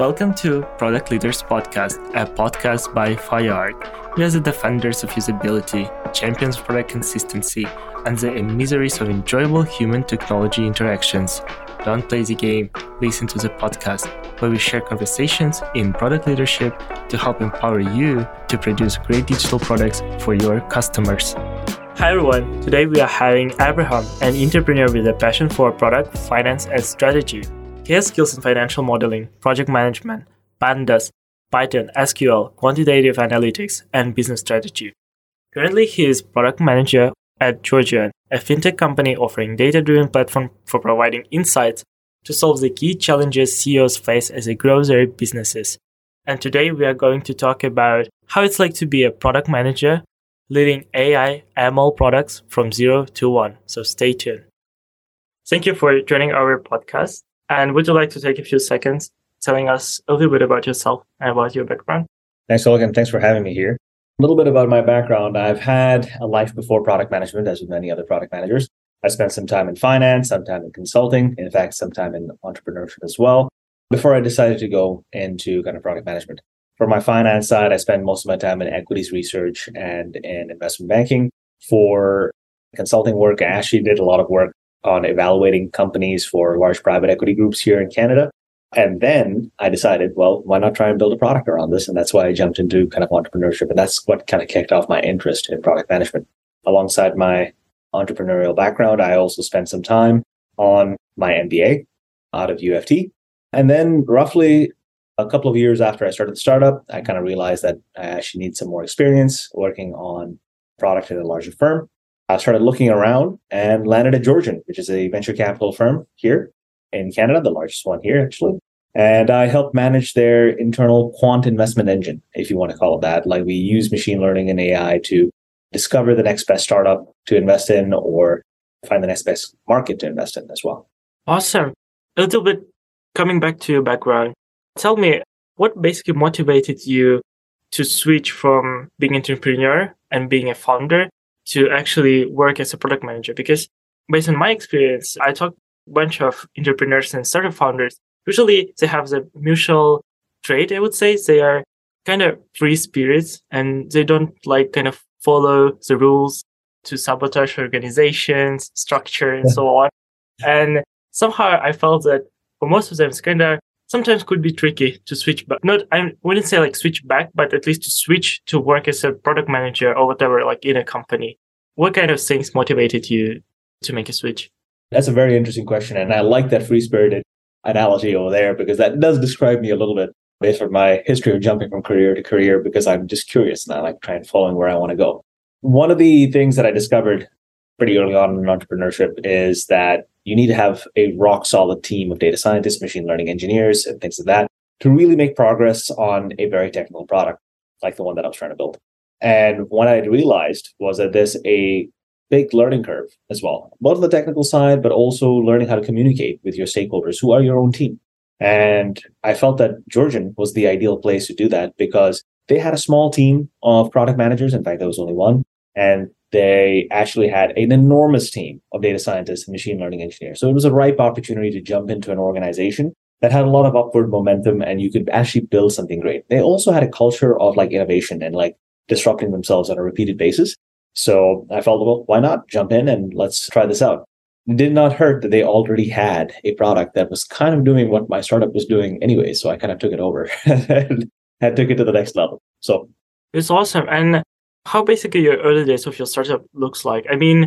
Welcome to Product Leaders Podcast, a podcast by FireArt. We are the defenders of usability, champions of product consistency, and the emissaries of enjoyable human technology interactions. Don't play the game, listen to the podcast, where we share conversations in product leadership to help empower you to produce great digital products for your customers. Hi everyone, today we are having Abraham, an entrepreneur with a passion for product, finance, and strategy. He has skills in financial modeling, project management, pandas, Python, SQL, quantitative analytics, and business strategy. Currently, he is product manager at Georgian, a fintech company offering data-driven platform for providing insights to solve the key challenges CEOs face as they grow their businesses. And today we are going to talk about how it's like to be a product manager leading AI ML products from zero to one. So stay tuned. Thank you for joining our podcast. And would you like to take a few seconds telling us a little bit about yourself and about your background? Thanks, Olgan. Thanks for having me here. A little bit about my background. I've had a life before product management, as with many other product managers. I spent some time in finance, some time in consulting, in fact, some time in entrepreneurship as well, before I decided to go into kind of product management. For my finance side, I spent most of my time in equities research and in investment banking. For consulting work, I actually did a lot of work on evaluating companies for large private equity groups here in Canada. And then I decided, well, why not try and build a product around this? And that's why I jumped into kind of entrepreneurship. And that's what kind of kicked off my interest in product management. Alongside my entrepreneurial background, I also spent some time on my MBA out of U of T. And then roughly a couple of years after I started the startup, I kind of realized that I actually need some more experience working on product at a larger firm. I started looking around and landed at Georgian, which is a venture capital firm here in Canada, the largest one here actually. And I helped manage their internal quant investment engine, if you want to call it that. Like we use machine learning and AI to discover the next best startup to invest in or find the next best market to invest in as well. Awesome. A little bit coming back to your background, tell me what basically motivated you to switch from being an entrepreneur and being a founder to actually work as a product manager. Because based on my experience i talk a bunch of entrepreneurs and startup founders. Usually they have the mutual trait i would say. They are kind of free spirits and they don't like kind of follow the rules to sabotage organizations structure and so on. And somehow i felt that for most of them it's kind of sometimes could be tricky to switch back. Not, I wouldn't say like switch back, but at least to switch to work as a product manager or whatever, like in a company. What kind of things motivated you to make a switch? That's a very interesting question. And I like that free spirited analogy over there because that does describe me a little bit based on my history of jumping from career to career because I'm just curious and I like trying following where I want to go. One of the things that I discovered pretty early on in entrepreneurship is that you need to have a rock solid team of data scientists, machine learning engineers, and things like that to really make progress on a very technical product like the one that I was trying to build. And what I realized was that there's a big learning curve as well, both on the technical side, but also learning how to communicate with your stakeholders who are your own team. And I felt that Georgian was the ideal place to do that because they had a small team of product managers. In fact, there was only one. And they actually had an enormous team of data scientists and machine learning engineers. So it was a ripe opportunity to jump into an organization that had a lot of upward momentum and you could actually build something great. They also had a culture of like innovation and like disrupting themselves on a repeated basis. So I felt, well, why not jump in and let's try this out. It did not hurt that they already had a product that was kind of doing what my startup was doing anyway. So I kind of took it over and took it to the next level. So it's awesome. And how basically your early days of your startup looks like. I mean,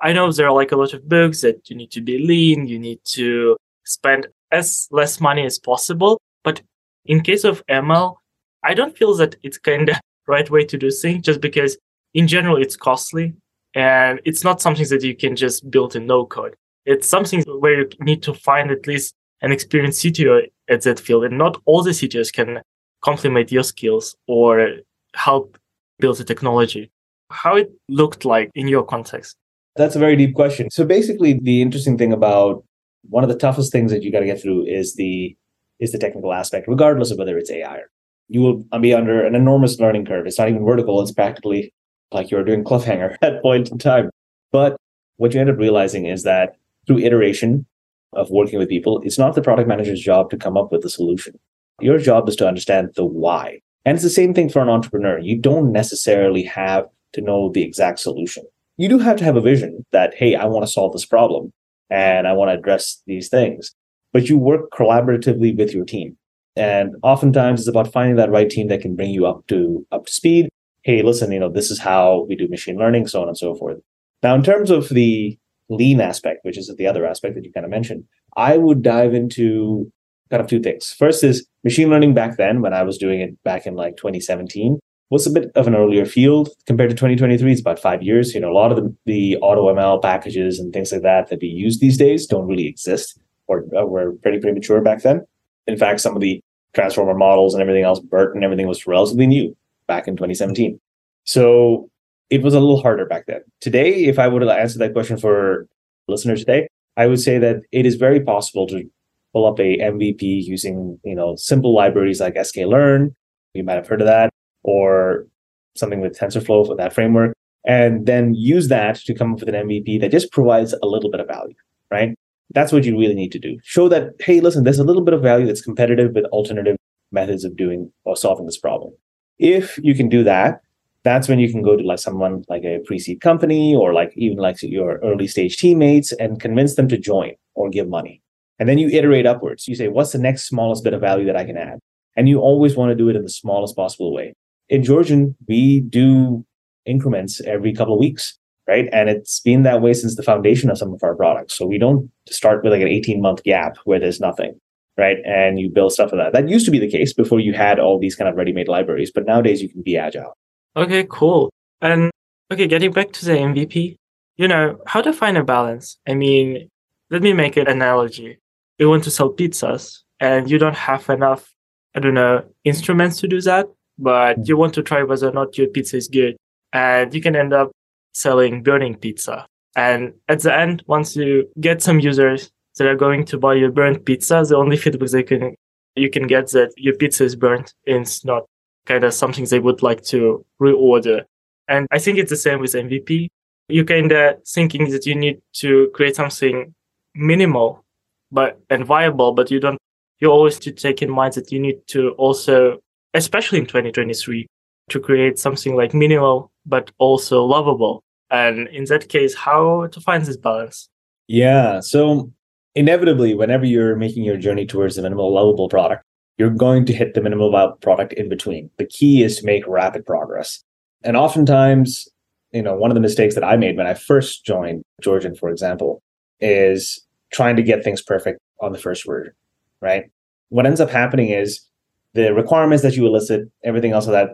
I know there are like a lot of books that you need to be lean, you need to spend as less money as possible. But in case of ML, I don't feel that it's kind of right way to do things just because in general it's costly and it's not something that you can just build in no code. It's something where you need to find at least an experienced CTO at that field and not all the CTOs can complement your skills or help build the technology. How it looked like in your context? That's a very deep question. So basically, the interesting thing about one of the toughest things that you got to get through is the is the technical aspect, regardless of whether it's AI. Or, you will be under an enormous learning curve. It's not even vertical; it's practically like you're doing cliffhanger at point in time. But what you end up realizing is that through iteration of working with people, it's not the product manager's job to come up with the solution. Your job is to understand the why. And it's the same thing for an entrepreneur. You don't necessarily have to know the exact solution. You do have to have a vision that, hey, I want to solve this problem and I want to address these things. But you work collaboratively with your team. And oftentimes it's about finding that right team that can bring you up to up to speed. Hey, listen, you know, this is how we do machine learning, so on and so forth. Now, in terms of the lean aspect, which is the other aspect that you kind of mentioned, I would dive into kind of two things. First is machine learning back then, when I was doing it back in like 2017, was a bit of an earlier field compared to 2023. It's about five years. You know, a lot of the, the AutoML packages and things like that that we use these days don't really exist or uh, were pretty premature back then. In fact, some of the transformer models and everything else, BERT and everything was relatively new back in 2017. So it was a little harder back then. Today, if I were to answer that question for listeners today, I would say that it is very possible to pull up a MVP using, you know, simple libraries like sklearn. You might have heard of that, or something with TensorFlow for that framework, and then use that to come up with an MVP that just provides a little bit of value, right? That's what you really need to do. Show that, hey, listen, there's a little bit of value that's competitive with alternative methods of doing or solving this problem. If you can do that, that's when you can go to like someone like a pre-seed company or like even like your early stage teammates and convince them to join or give money. And then you iterate upwards. You say, what's the next smallest bit of value that I can add? And you always want to do it in the smallest possible way. In Georgian, we do increments every couple of weeks right? And it's been that way since the foundation of some of our products. So we don't start with like an 18 month gap where there's nothing, right? And you build stuff for that. That used to be the case before you had all these kind of ready made libraries, but nowadays you can be agile. Okay, cool. And okay, getting back to the MVP, you know, how to find a balance? I mean, let me make an analogy. You want to sell pizzas and you don't have enough, I don't know, instruments to do that, but you want to try whether or not your pizza is good. And you can end up selling burning pizza. And at the end, once you get some users that are going to buy your burnt pizza, the only feedback they can you can get that your pizza is burnt and it's not kind of something they would like to reorder. And I think it's the same with MVP. You kind of thinking that you need to create something minimal but and viable, but you don't you always to take in mind that you need to also, especially in 2023, to create something like minimal but also lovable. And in that case, how to find this balance? Yeah. So inevitably, whenever you're making your journey towards a minimal lovable product, you're going to hit the minimal viable product in between. The key is to make rapid progress. And oftentimes, you know, one of the mistakes that I made when I first joined Georgian, for example, is trying to get things perfect on the first version, right? What ends up happening is the requirements that you elicit, everything else of that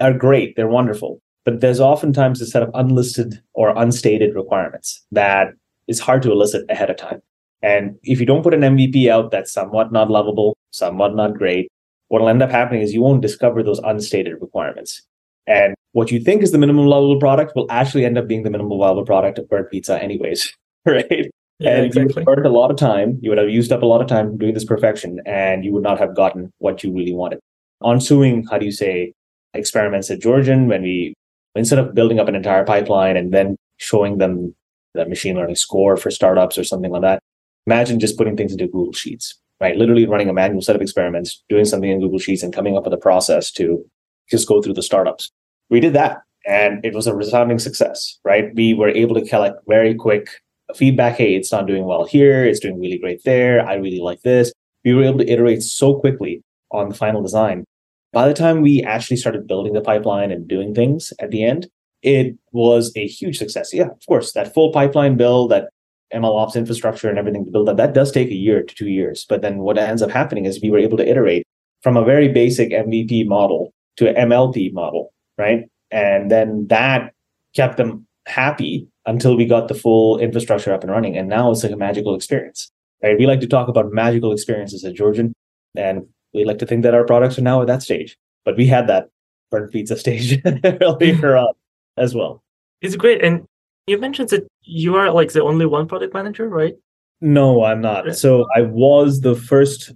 are great. They're wonderful but there's oftentimes a set of unlisted or unstated requirements that is hard to elicit ahead of time. And if you don't put an MVP out that's somewhat not lovable, somewhat not great, what'll end up happening is you won't discover those unstated requirements. And what you think is the minimum lovable product will actually end up being the minimum viable product of burnt pizza anyways. Right. Yeah, and exactly. you burned a lot of time, you would have used up a lot of time doing this perfection, and you would not have gotten what you really wanted. Ensuing, how do you say, experiments at Georgian when we instead of building up an entire pipeline and then showing them the machine learning score for startups or something like that, imagine just putting things into Google Sheets, right? Literally running a manual set of experiments, doing something in Google Sheets and coming up with a process to just go through the startups. We did that and it was a resounding success, right? We were able to collect very quick feedback. Hey, it's not doing well here. It's doing really great there. I really like this. We were able to iterate so quickly on the final design by the time we actually started building the pipeline and doing things at the end, it was a huge success. Yeah, of course, that full pipeline build, that ML ops infrastructure and everything to build that, that does take a year to two years. But then what ends up happening is we were able to iterate from a very basic MVP model to an MLP model, right? And then that kept them happy until we got the full infrastructure up and running. And now it's like a magical experience, right? We like to talk about magical experiences at Georgian. And we like to think that our products are now at that stage, but we had that burnt pizza stage earlier on as well. It's great. And you mentioned that you are like the only one product manager, right? No, I'm not. So I was the first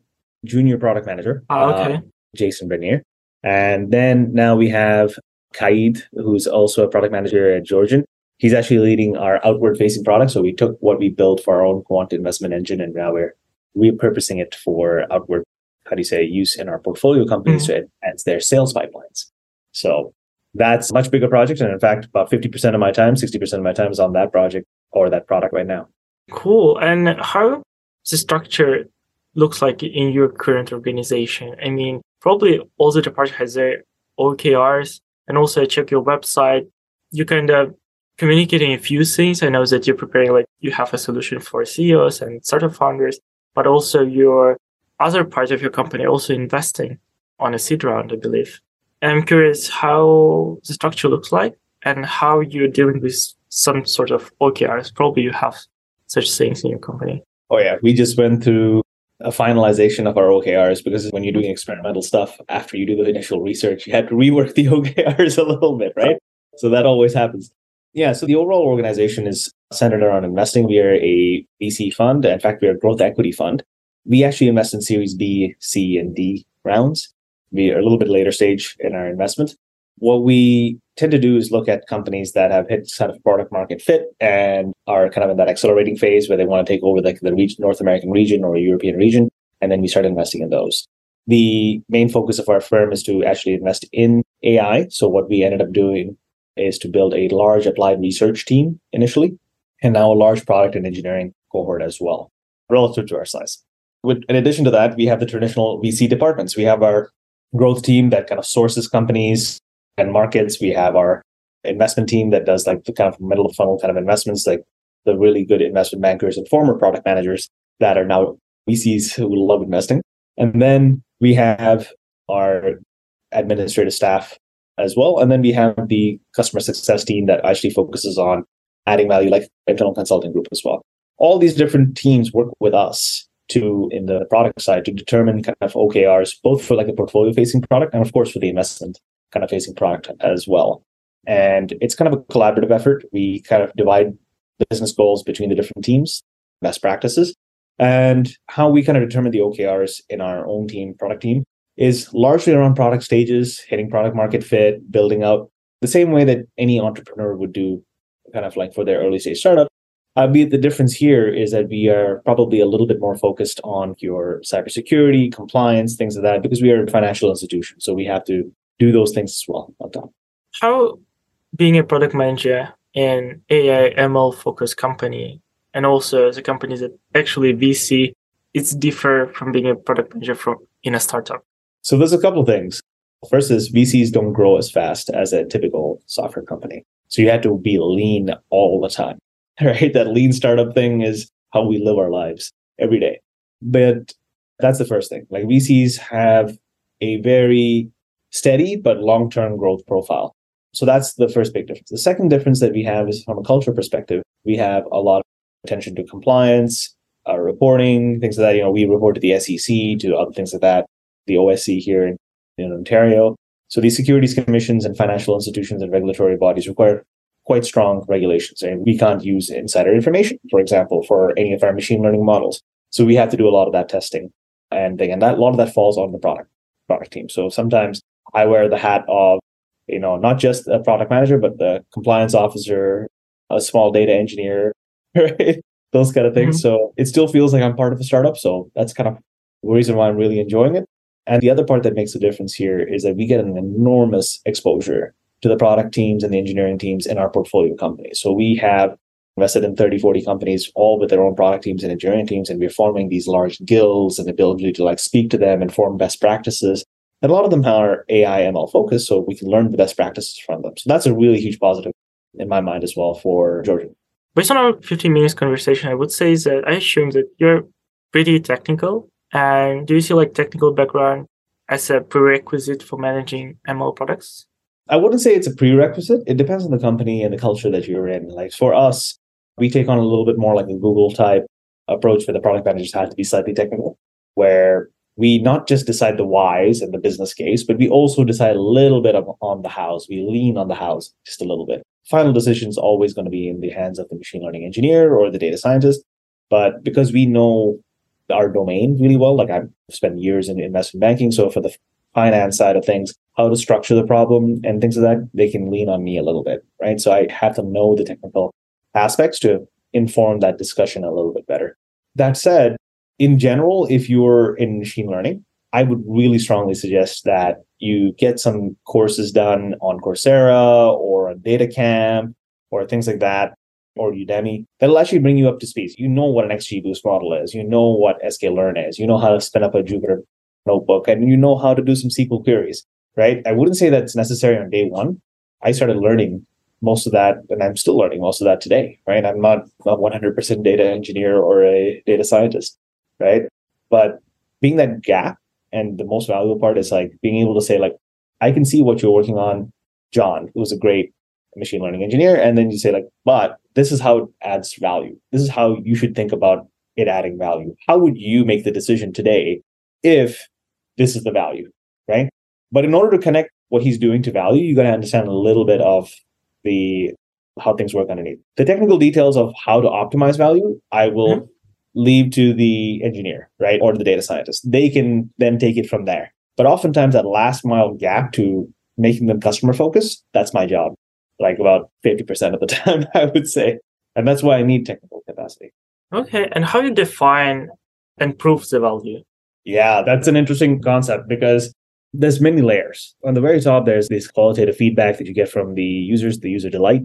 junior product manager. Ah, okay. Uh, Jason Bernier. And then now we have Kaid, who's also a product manager at Georgian. He's actually leading our outward facing product. So we took what we built for our own quant investment engine and now we're repurposing it for outward how do you say, use in our portfolio companies mm-hmm. to enhance their sales pipelines. So that's a much bigger project. And in fact, about 50% of my time, 60% of my time is on that project or that product right now. Cool. And how the structure looks like in your current organization? I mean, probably all the department has their OKRs and also I check your website. You kind of communicating a few things. I know that you're preparing like you have a solution for CEOs and startup founders, but also your other part of your company also investing on a seed round, I believe. And I'm curious how the structure looks like and how you're dealing with some sort of OKRs. Probably you have such things in your company. Oh yeah, we just went through a finalization of our OKRs because when you're doing experimental stuff after you do the initial research, you have to rework the OKRs a little bit, right? So that always happens. Yeah, so the overall organization is centered around investing. We are a VC fund. In fact, we are a growth equity fund. We actually invest in Series B, C, and D rounds. We are a little bit later stage in our investment. What we tend to do is look at companies that have hit kind of product market fit and are kind of in that accelerating phase where they want to take over like the region, North American region or European region. And then we start investing in those. The main focus of our firm is to actually invest in AI. So what we ended up doing is to build a large applied research team initially, and now a large product and engineering cohort as well, relative to our size. With, in addition to that, we have the traditional VC departments. We have our growth team that kind of sources companies and markets. We have our investment team that does like the kind of middle of funnel kind of investments, like the really good investment bankers and former product managers that are now VCs who love investing. And then we have our administrative staff as well. And then we have the customer success team that actually focuses on adding value, like internal consulting group as well. All these different teams work with us to in the product side to determine kind of OKRs, both for like a portfolio facing product and of course for the investment kind of facing product as well. And it's kind of a collaborative effort. We kind of divide business goals between the different teams, best practices, and how we kind of determine the OKRs in our own team, product team, is largely around product stages, hitting product market fit, building out the same way that any entrepreneur would do, kind of like for their early stage startup. Uh, be the difference here is that we are probably a little bit more focused on your cybersecurity, compliance, things like that, because we are a financial institution. So we have to do those things as well on top. How being a product manager in AI ML focused company and also as a company that actually VC, it's differ from being a product manager from in a startup. So there's a couple things. First is VCs don't grow as fast as a typical software company. So you have to be lean all the time, right? That lean startup thing is how we live our lives every day. But that's the first thing. Like VCs have a very steady but long-term growth profile. So that's the first big difference. The second difference that we have is from a culture perspective, we have a lot of attention to compliance, uh, reporting, things like that. You know, we report to the SEC, to other things like that the OSC here in, in Ontario. So these securities commissions and financial institutions and regulatory bodies require quite strong regulations. And we can't use insider information, for example, for any of our machine learning models. So we have to do a lot of that testing. And again, that a lot of that falls on the product product team. So sometimes I wear the hat of, you know, not just a product manager, but the compliance officer, a small data engineer, right? Those kind of things. Mm-hmm. So it still feels like I'm part of a startup. So that's kind of the reason why I'm really enjoying it. And the other part that makes a difference here is that we get an enormous exposure to the product teams and the engineering teams in our portfolio companies. So we have invested in 30, 40 companies, all with their own product teams and engineering teams, and we're forming these large guilds and the ability to like speak to them and form best practices. And a lot of them are AI ML focused, so we can learn the best practices from them. So that's a really huge positive in my mind as well for Georgian. Based on our 15 minutes conversation, I would say is that I assume that you're pretty technical and do you see like technical background as a prerequisite for managing ML products? I wouldn't say it's a prerequisite. It depends on the company and the culture that you're in. Like for us, we take on a little bit more like a Google type approach where the product managers have to be slightly technical, where we not just decide the whys and the business case, but we also decide a little bit of, on the hows. We lean on the hows just a little bit. Final decision is always going to be in the hands of the machine learning engineer or the data scientist. But because we know our domain really well. Like I've spent years in investment banking. So for the finance side of things, how to structure the problem and things like that, they can lean on me a little bit, right? So I have to know the technical aspects to inform that discussion a little bit better. That said, in general, if you're in machine learning, I would really strongly suggest that you get some courses done on Coursera or on DataCamp or things like that, or Udemy. That'll actually bring you up to speed. You know what an XGBoost model is. You know what sklearn is. You know how to spin up a Jupyter notebook, and you know how to do some SQL queries, right? I wouldn't say that's necessary on day one. I started learning most of that, and I'm still learning most of that today, right? I'm not a 100% data engineer or a data scientist, right? But being that gap and the most valuable part is like being able to say like i can see what you're working on john who's a great machine learning engineer and then you say like but this is how it adds value this is how you should think about it adding value how would you make the decision today if this is the value right but in order to connect what he's doing to value you got to understand a little bit of the how things work underneath the technical details of how to optimize value i will mm-hmm leave to the engineer, right? Or the data scientist. They can then take it from there. But oftentimes that last mile gap to making them customer focused, that's my job. Like about 50% of the time, I would say. And that's why I need technical capacity. Okay. And how you define and prove the value? Yeah, that's an interesting concept because there's many layers. On the very top, there's this qualitative feedback that you get from the users, the user delight.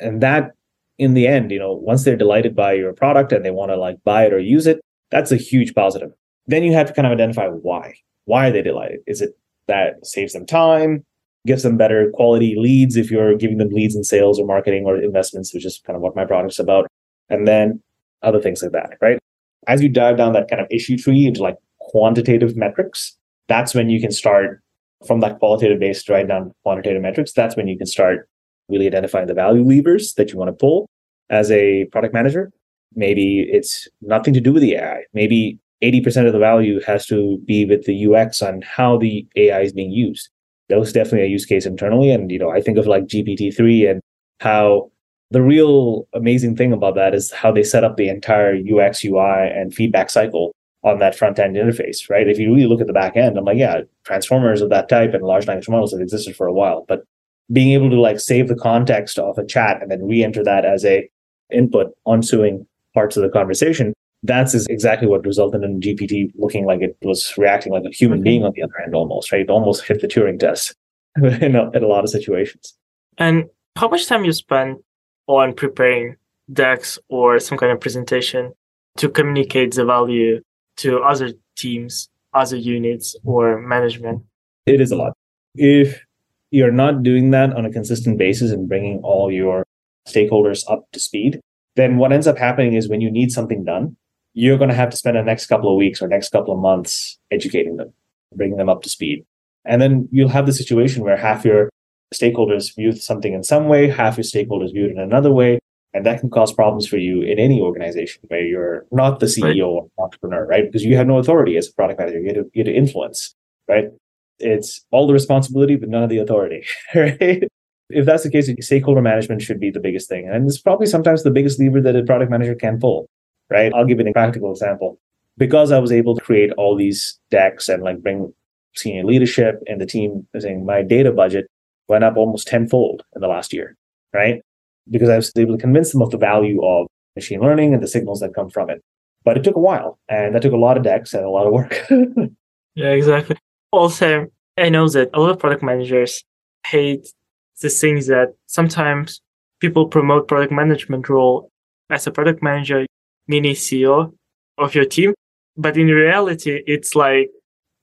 And that in the end, you know, once they're delighted by your product and they want to like buy it or use it, that's a huge positive. Then you have to kind of identify why. Why are they delighted? Is it that saves them time, gives them better quality leads if you're giving them leads in sales or marketing or investments, which is kind of what my product's about. And then other things like that, right? As you dive down that kind of issue tree into like quantitative metrics, that's when you can start from that qualitative base to write down quantitative metrics. That's when you can start really identifying the value levers that you want to pull as a product manager. Maybe it's nothing to do with the AI. Maybe 80% of the value has to be with the UX on how the AI is being used. That was definitely a use case internally. And, you know, I think of like GPT-3 and how the real amazing thing about that is how they set up the entire UX, UI, and feedback cycle on that front end interface, right? If you really look at the back end, I'm like, yeah, transformers of that type and large language models have existed for a while, but being able to like save the context of a chat and then re-enter that as a input ensuing parts of the conversation that's is exactly what resulted in gpt looking like it was reacting like a human being on the other end almost right? It almost hit the turing test in, a, in a lot of situations. And how much time you spend on preparing decks or some kind of presentation to communicate the value to other teams other units or management? It is a lot. If you're not doing that on a consistent basis and bringing all your stakeholders up to speed, then what ends up happening is when you need something done, you're going to have to spend the next couple of weeks or next couple of months educating them, bringing them up to speed. And then you'll have the situation where half your stakeholders view something in some way, half your stakeholders view it in another way. And that can cause problems for you in any organization where you're not the CEO right. or entrepreneur, right? Because you have no authority as a product manager. You get to, you get to influence, right? it's all the responsibility, but none of the authority, right? If that's the case, stakeholder management should be the biggest thing. And it's probably sometimes the biggest lever that a product manager can pull, right? I'll give you a practical example. Because I was able to create all these decks and like bring senior leadership and the team saying my data budget went up almost tenfold in the last year, right? Because I was able to convince them of the value of machine learning and the signals that come from it. But it took a while and that took a lot of decks and a lot of work. yeah, exactly. Also, I know that a lot of product managers hate the things that sometimes people promote product management role as a product manager, mini CEO of your team. But in reality, it's like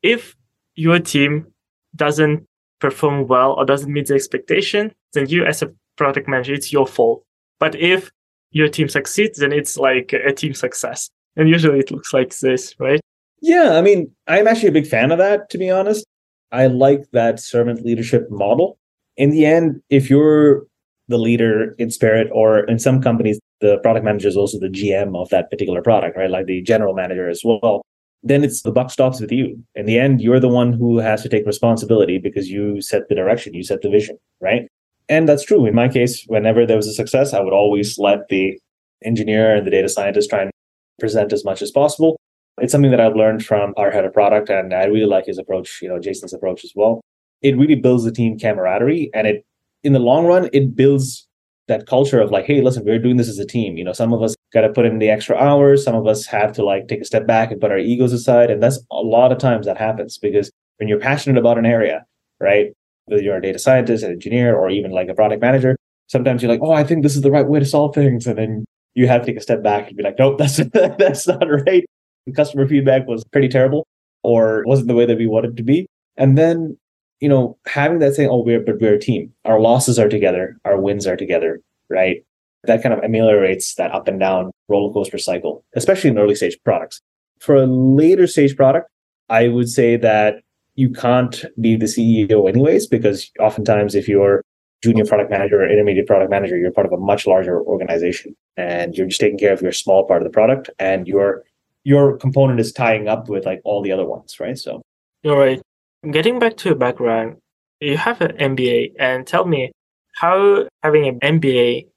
if your team doesn't perform well or doesn't meet the expectation, then you as a product manager, it's your fault. But if your team succeeds, then it's like a team success. And usually it looks like this, right? Yeah, I mean, I'm actually a big fan of that, to be honest. I like that servant leadership model. In the end, if you're the leader in spirit, or in some companies, the product manager is also the GM of that particular product, right? Like the general manager as well. Then it's the buck stops with you. In the end, you're the one who has to take responsibility because you set the direction, you set the vision, right? And that's true. In my case, whenever there was a success, I would always let the engineer and the data scientist try and present as much as possible it's something that I've learned from our head of product, and I really like his approach, you know, Jason's approach as well. It really builds the team camaraderie, and it, in the long run, it builds that culture of like, hey, listen, we're doing this as a team. You know, some of us got to put in the extra hours. Some of us have to like take a step back and put our egos aside. And that's a lot of times that happens because when you're passionate about an area, right? Whether you're a data scientist, an engineer, or even like a product manager, sometimes you're like, oh, I think this is the right way to solve things. And then you have to take a step back and be like, nope, that's that's not right. The customer feedback was pretty terrible or wasn't the way that we wanted to be. And then, you know, having that saying, oh, we're but we're a team. Our losses are together, our wins are together, right? That kind of ameliorates that up and down roller coaster cycle, especially in early stage products. For a later stage product, I would say that you can't be the CEO anyways, because oftentimes if you're junior product manager or intermediate product manager, you're part of a much larger organization and you're just taking care of your small part of the product and your your component is tying up with like all the other ones, right? So you're right. Getting back to your background, you have an MBA and tell me how having an MBA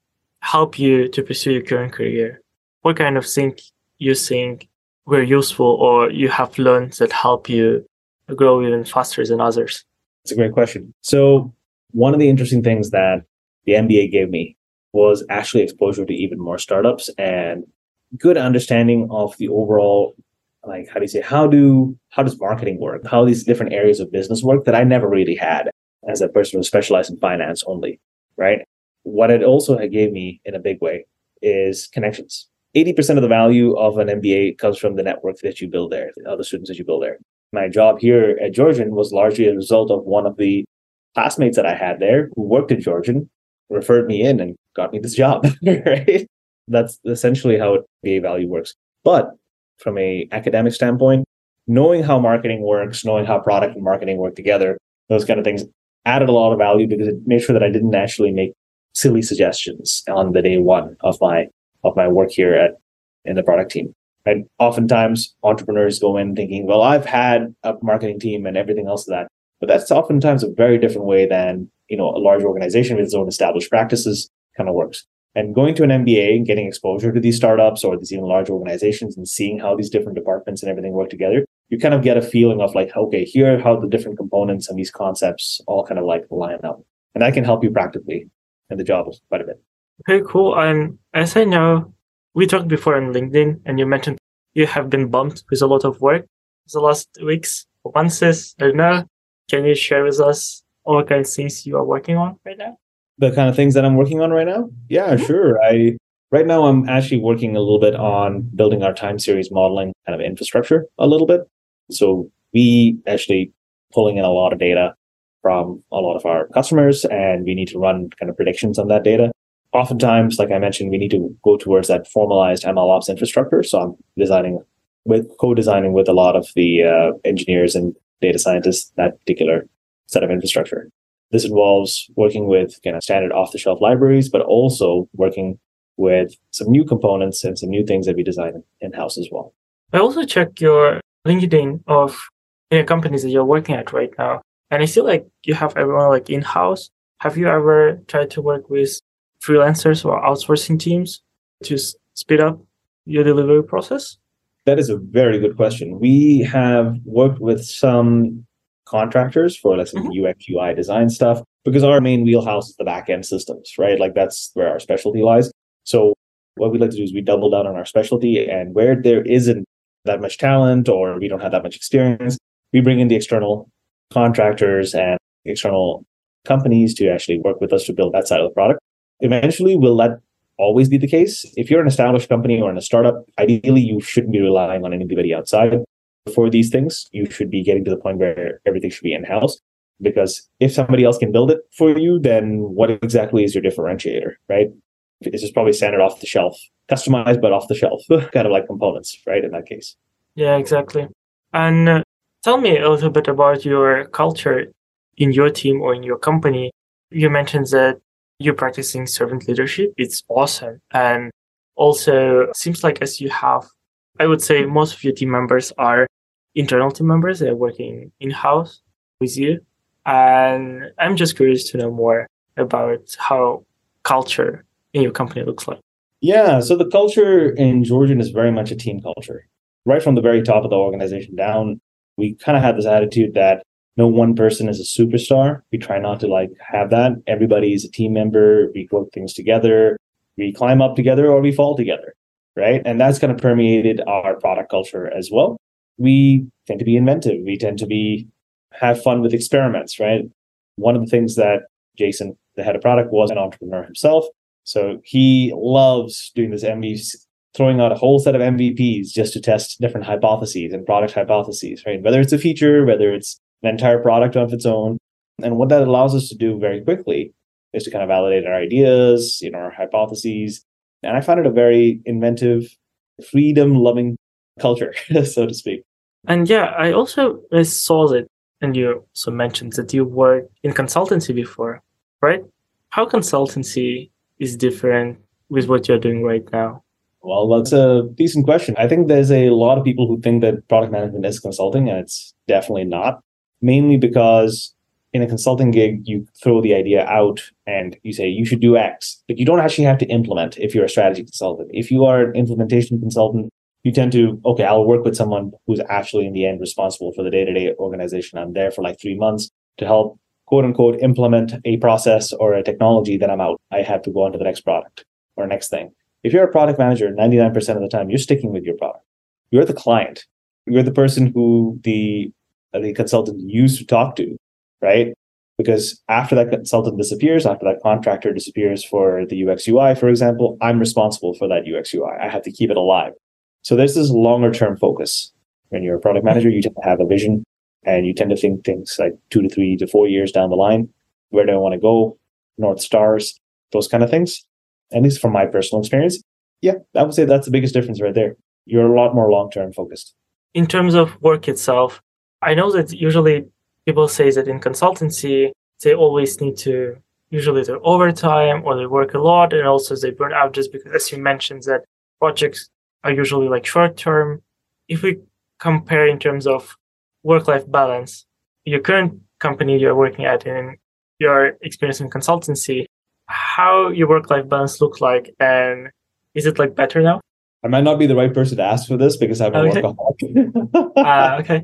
help you to pursue your current career? What kind of things you think were useful or you have learned that help you grow even faster than others? It's a great question. So one of the interesting things that the MBA gave me was actually exposure to even more startups and good understanding of the overall like how do you say how do how does marketing work how these different areas of business work that i never really had as a person who specialized in finance only right what it also gave me in a big way is connections 80% of the value of an mba comes from the network that you build there the other students that you build there my job here at georgian was largely a result of one of the classmates that I had there who worked at Georgian referred me in and got me this job. right? That's essentially how MBA value works. But from a academic standpoint, knowing how marketing works, knowing how product and marketing work together, those kind of things added a lot of value because it made sure that I didn't actually make silly suggestions on the day one of my of my work here at in the product team. And oftentimes entrepreneurs go in thinking, well, I've had a marketing team and everything else of that. But that's oftentimes a very different way than, you know, a large organization with its own established practices kind of works. And going to an MBA and getting exposure to these startups or these even large organizations and seeing how these different departments and everything work together, you kind of get a feeling of like, okay, here are how the different components and these concepts all kind of like line up. And that can help you practically in the job quite a bit. Okay, cool. And as I know, we talked before on LinkedIn and you mentioned you have been bumped with a lot of work the last weeks, months, I don't know. Can you share with us what kind of things you are working on right now? The kind of things that I'm working on right now? Yeah, mm-hmm. sure. I right now I'm actually working a little bit on building our time series modeling kind of infrastructure a little bit. So we actually pulling in a lot of data from a lot of our customers and we need to run kind of predictions on that data. Oftentimes, like I mentioned, we need to go towards that formalized MLOps infrastructure. So I'm designing with co-designing with a lot of the uh, engineers and data scientists that particular set of infrastructure. This involves working with kind of standard off the shelf libraries, but also working with some new components and some new things that we design in house as well. I also check your LinkedIn of you companies that you're working at right now. And I feel like you have everyone like in house. Have you ever tried to work with freelancers or outsourcing teams to speed up your delivery process? That is a very good question. We have worked with some contractors for let's say mm-hmm. UX UI design stuff because our main wheelhouse is the backend systems, right? Like that's where our specialty lies. So what we like to do is we double down on our specialty and where there isn't that much talent or we don't have that much experience, we bring in the external contractors and external companies to actually work with us to build that side of the product. Eventually, we'll let always be the case. If you're an established company or in a startup, ideally you shouldn't be relying on anybody outside for these things. You should be getting to the point where everything should be in house. Because if somebody else can build it for you, then what exactly is your differentiator, right? It's just probably standard off the shelf, customized but off the shelf, kind of like components, right? In that case. Yeah, exactly. And uh, tell me a little bit about your culture in your team or in your company. You mentioned that you're practicing servant leadership. It's awesome. And also seems like as you have, I would say most of your team members are internal team members. They're working in-house with you. And I'm just curious to know more about how culture in your company looks like. Yeah. So the culture in Georgian is very much a team culture. Right from the very top of the organization down, we kind of have this attitude that no one person is a superstar. We try not to like have that. Everybody is a team member. We work things together. We climb up together or we fall together. Right? And that's kind of permeated our product culture as well. We tend to be inventive. We tend to be have fun with experiments, right? One of the things that Jason, the head of product, was an entrepreneur himself. So he loves doing this MVP, throwing out a whole set of MVPs just to test different hypotheses and product hypotheses, right? Whether it's a feature, whether it's an entire product of its own. And what that allows us to do very quickly is to kind of validate our ideas, you know, our hypotheses. And I found it a very inventive, freedom loving culture, so to speak. And yeah, I also saw that, and you also mentioned that you worked in consultancy before, right? How consultancy is different with what you're doing right now? Well, that's a decent question. I think there's a lot of people who think that product management is consulting, and it's definitely not, mainly because in a consulting gig, you throw the idea out and you say you should do X, but you don't actually have to implement if you're a strategy consultant. If you are an implementation consultant, you tend to, okay, I'll work with someone who's actually in the end responsible for the day to day organization. I'm there for like three months to help quote unquote implement a process or a technology, then I'm out. I have to go on to the next product or next thing. If you're a product manager, 99% of the time, you're sticking with your product. You're the client. You're the person who the, the consultant used to talk to right? Because after that consultant disappears, after that contractor disappears for the UX UI, for example, I'm responsible for that UX UI. I have to keep it alive. So there's this longer term focus. When you're a product manager, you tend to have a vision and you tend to think things like two to three to four years down the line. Where do I want to go? North stars, those kind of things. At least from my personal experience. Yeah, I would say that's the biggest difference right there. You're a lot more long term focused. In terms of work itself, I know that usually people say that in consultancy, they always need to usually do overtime or they work a lot and also they burn out just because, as you mentioned, that projects are usually like short term. If we compare in terms of work life balance, your current company you're working at and your experience in consultancy, how your work life balance look like and is it like better now? I might not be the right person to ask for this because I'm a okay. workaholic. uh, okay.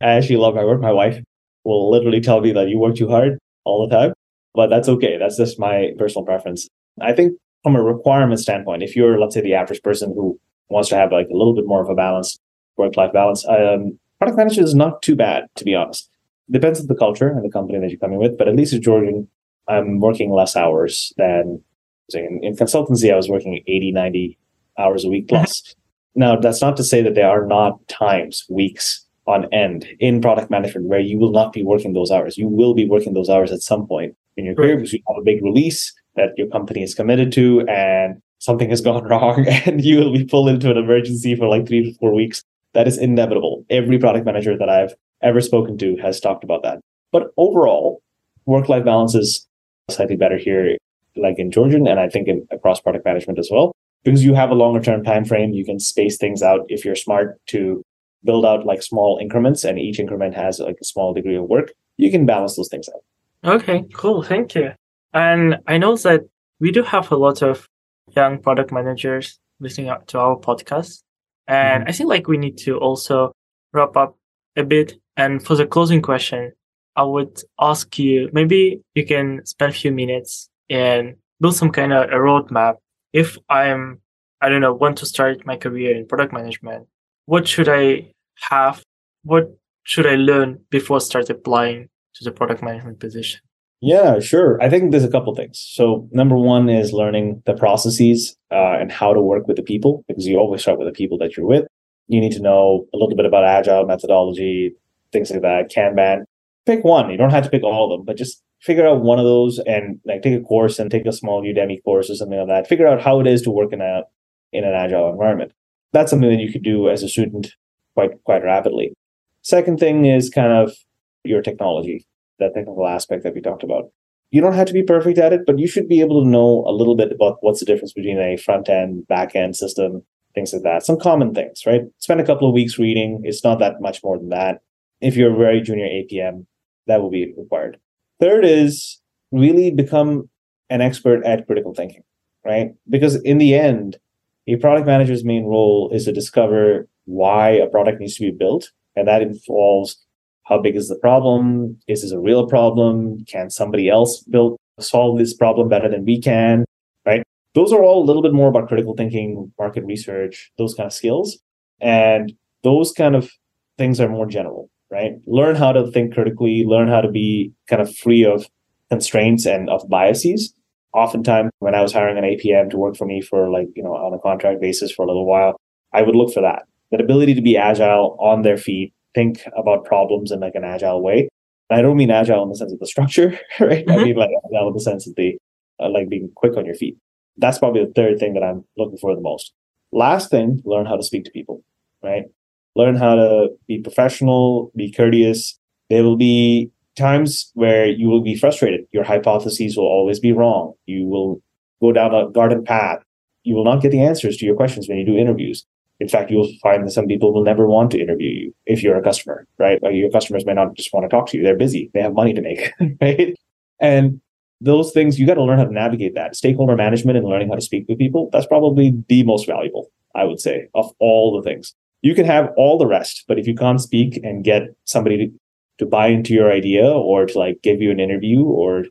I actually love my work. My wife will literally tell me that you work too hard all the time. But that's okay. That's just my personal preference. I think from a requirement standpoint, if you're, let's say, the average person who wants to have like a little bit more of a balance, work-life balance, um, product management is not too bad, to be honest. Depends on the culture and the company that you're coming with. But at least at Georgian, I'm working less hours than in, in consultancy. I was working 80, 90 hours a week plus. now, that's not to say that there are not times, weeks on end in product management where you will not be working those hours. You will be working those hours at some point in your career because you have a big release that your company is committed to and something has gone wrong and you will be pulled into an emergency for like three to four weeks. That is inevitable. Every product manager that I've ever spoken to has talked about that. But overall, work life balance is slightly better here, like in Georgian, and I think in, across product management as well, because you have a longer term time frame. You can space things out if you're smart to build out like small increments and each increment has like a small degree of work, you can balance those things out. Okay, cool. Thank you. And I know that we do have a lot of young product managers listening to our podcast. And mm-hmm. I think like we need to also wrap up a bit. And for the closing question, I would ask you maybe you can spend a few minutes and build some kind of a roadmap. If I'm, I don't know, want to start my career in product management, what should I have? What should I learn before I start applying to the product management position? Yeah, sure. I think there's a couple things. So number one is learning the processes uh, and how to work with the people because you always start with the people that you're with. You need to know a little bit about agile methodology, things like that, Kanban. Pick one. You don't have to pick all of them, but just figure out one of those and like take a course and take a small Udemy course or something like that. Figure out how it is to work in a in an agile environment that's something that you could do as a student quite quite rapidly. Second thing is kind of your technology, that technical aspect that we talked about. You don't have to be perfect at it, but you should be able to know a little bit about what's the difference between a front end, back end system, things like that. Some common things, right? Spend a couple of weeks reading. It's not that much more than that. If you're a very junior APM, that will be required. Third is really become an expert at critical thinking, right? Because in the end, a product manager's main role is to discover why a product needs to be built. And that involves how big is the problem? Is this a real problem? Can somebody else build solve this problem better than we can? Right? those are all a little bit more about critical thinking, market research, those kind of skills. And those kind of things are more general, right? Learn how to think critically, learn how to be kind of free of constraints and of biases. Oftentimes, when I was hiring an APM to work for me for like, you know, on a contract basis for a little while, I would look for that. That ability to be agile on their feet, think about problems in like an agile way. And I don't mean agile in the sense of the structure, right? Mm-hmm. I mean like agile in the sense of the uh, like being quick on your feet. That's probably the third thing that I'm looking for the most. Last thing, learn how to speak to people, right? Learn how to be professional, be courteous. There will be times where you will be frustrated. Your hypotheses will always be wrong. You will go down a garden path. You will not get the answers to your questions when you do interviews. In fact, you'll find that some people will never want to interview you if you're a customer, right? Like your customers may not just want to talk to you. They're busy. They have money to make, right? And those things, you got to learn how to navigate that. Stakeholder management and learning how to speak with people, that's probably the most valuable, I would say, of all the things. You can have all the rest, but if you can't speak and get somebody to, to buy into your idea or to like give you an interview or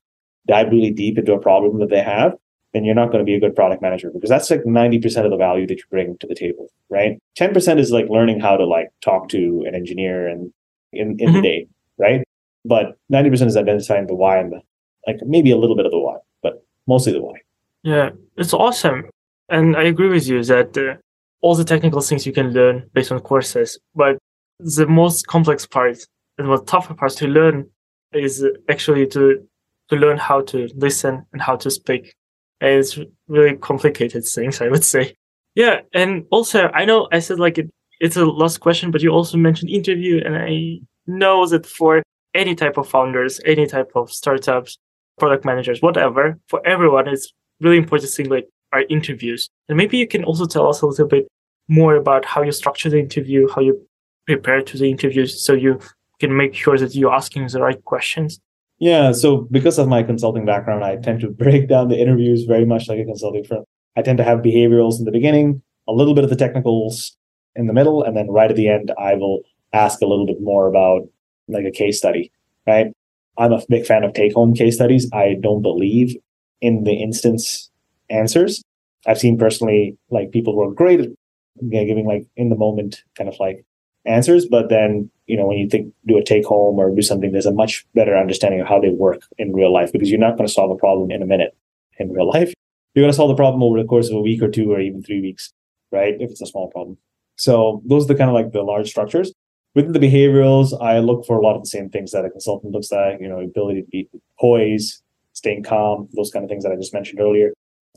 dive really deep into a problem that they have, then you're not going to be a good product manager because that's like 90% of the value that you bring to the table, right? 10% is like learning how to like talk to an engineer and in, in mm-hmm. the day, right? But 90% is identifying the why and the, like maybe a little bit of the why, but mostly the why. Yeah, it's awesome. And I agree with you that uh, all the technical things you can learn based on courses, but the most complex part and the tougher to learn is actually to to learn how to listen and how to speak And it's really complicated things, I would say. Yeah, and also I know I said like it, it's a last question, but you also mentioned interview, and I know that for any type of founders, any type of startups, product managers, whatever, for everyone, it's really important thing like our interviews. And maybe you can also tell us a little bit more about how you structure the interview, how you prepare to the interviews, so you can make sure that you're asking the right questions. Yeah. So because of my consulting background, I tend to break down the interviews very much like a consulting firm. I tend to have behaviorals in the beginning, a little bit of the technicals in the middle, and then right at the end, I will ask a little bit more about like a case study, right? I'm a big fan of take home case studies. I don't believe in the instance answers. I've seen personally like people who are great at giving like in the moment kind of like answers, but then you know, when you think do a take home or do something, there's a much better understanding of how they work in real life because you're not going to solve a problem in a minute in real life. You're going to solve the problem over the course of a week or two or even three weeks, right? If it's a small problem. So those are the kind of like the large structures. Within the behaviorals, I look for a lot of the same things that a consultant looks at, you know, ability to be poised, staying calm, those kind of things that I just mentioned earlier.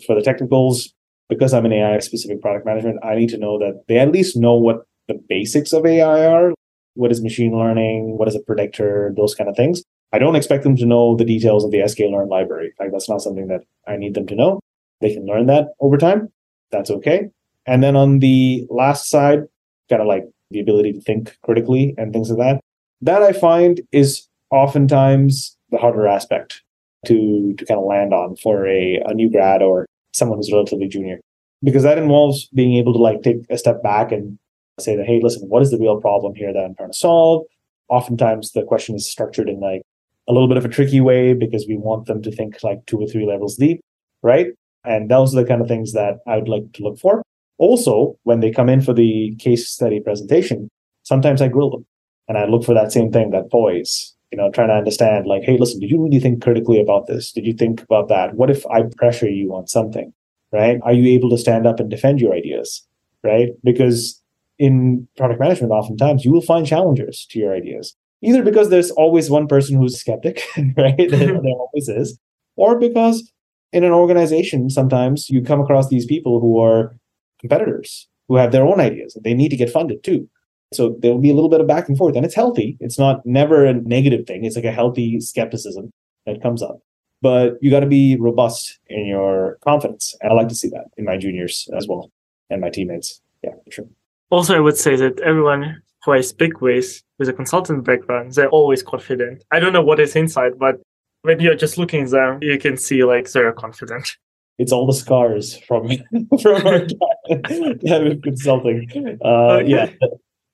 For the technicals, because I'm an AI specific product management, I need to know that they at least know what the basics of AI are, what is machine learning, what is a predictor, those kind of things. I don't expect them to know the details of the sklearn library. Like that's not something that I need them to know. They can learn that over time. That's okay. And then on the last side, kind of like the ability to think critically and things like that. That I find is oftentimes the harder aspect to to kind of land on for a, a new grad or someone who's relatively junior. Because that involves being able to like take a step back and say that, hey, listen, what is the real problem here that I'm trying to solve? Oftentimes the question is structured in like a little bit of a tricky way because we want them to think like two or three levels deep, right? And those are the kind of things that I would like to look for. Also, when they come in for the case study presentation, sometimes I grill them and I look for that same thing, that poise, you know, trying to understand like, hey, listen, did you really think critically about this? Did you think about that? What if I pressure you on something, right? Are you able to stand up and defend your ideas, right? Because in product management, oftentimes you will find challengers to your ideas, either because there's always one person who's a skeptic, right? Mm-hmm. there always is, or because in an organization, sometimes you come across these people who are competitors who have their own ideas and they need to get funded too. So there'll be a little bit of back and forth, and it's healthy. It's not never a negative thing. It's like a healthy skepticism that comes up. But you got to be robust in your confidence. And I like to see that in my juniors as well and my teammates. Yeah, for sure also, I would say that everyone who I speak with with a consultant background, they're always confident. I don't know what is inside, but when you're just looking at them, you can see like they're confident. It's all the scars from from our time consulting. Uh, yeah,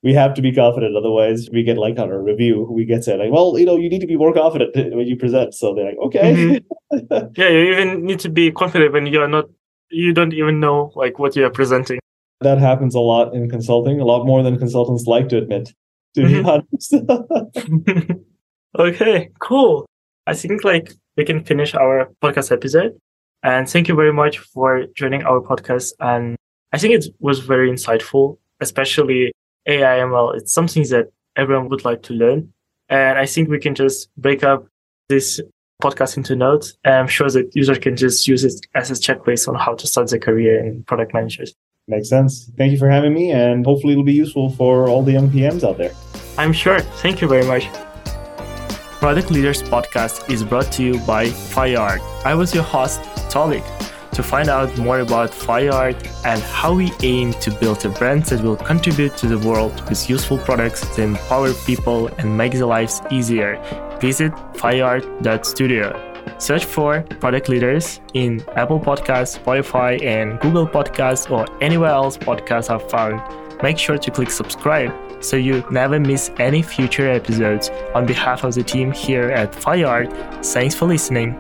we have to be confident. Otherwise, we get like on a review, we get said like, well, you know, you need to be more confident when you present. So they're like, okay. Mm-hmm. yeah, you even need to be confident when you're not you don't even know like what you're presenting. That happens a lot in consulting, a lot more than consultants like to admit, to be Mhm. honest. okay, cool. I think like we can finish our podcast episode. And thank you very much for joining our podcast. And I think it was very insightful, especially AI ML. It's something that everyone would like to learn. And I think we can just break up this podcast into notes. And I'm sure that user can just use it as a checklist on how to start their career in product managers. Makes sense. Thank you for having me, and hopefully it'll be useful for all the young PMs out there. I'm sure. Thank you very much. Product Leaders Podcast is brought to you by FireArt. I was your host, Tolik. To find out more about FireArt and how we aim to build a brand that will contribute to the world with useful products that empower people and make their lives easier, visit fireart.studio. Search for Product Leaders in Apple Podcasts, Spotify, and Google Podcasts, or anywhere else podcasts are found. Make sure to click subscribe so you never miss any future episodes. On behalf of the team here at FireArt, thanks for listening.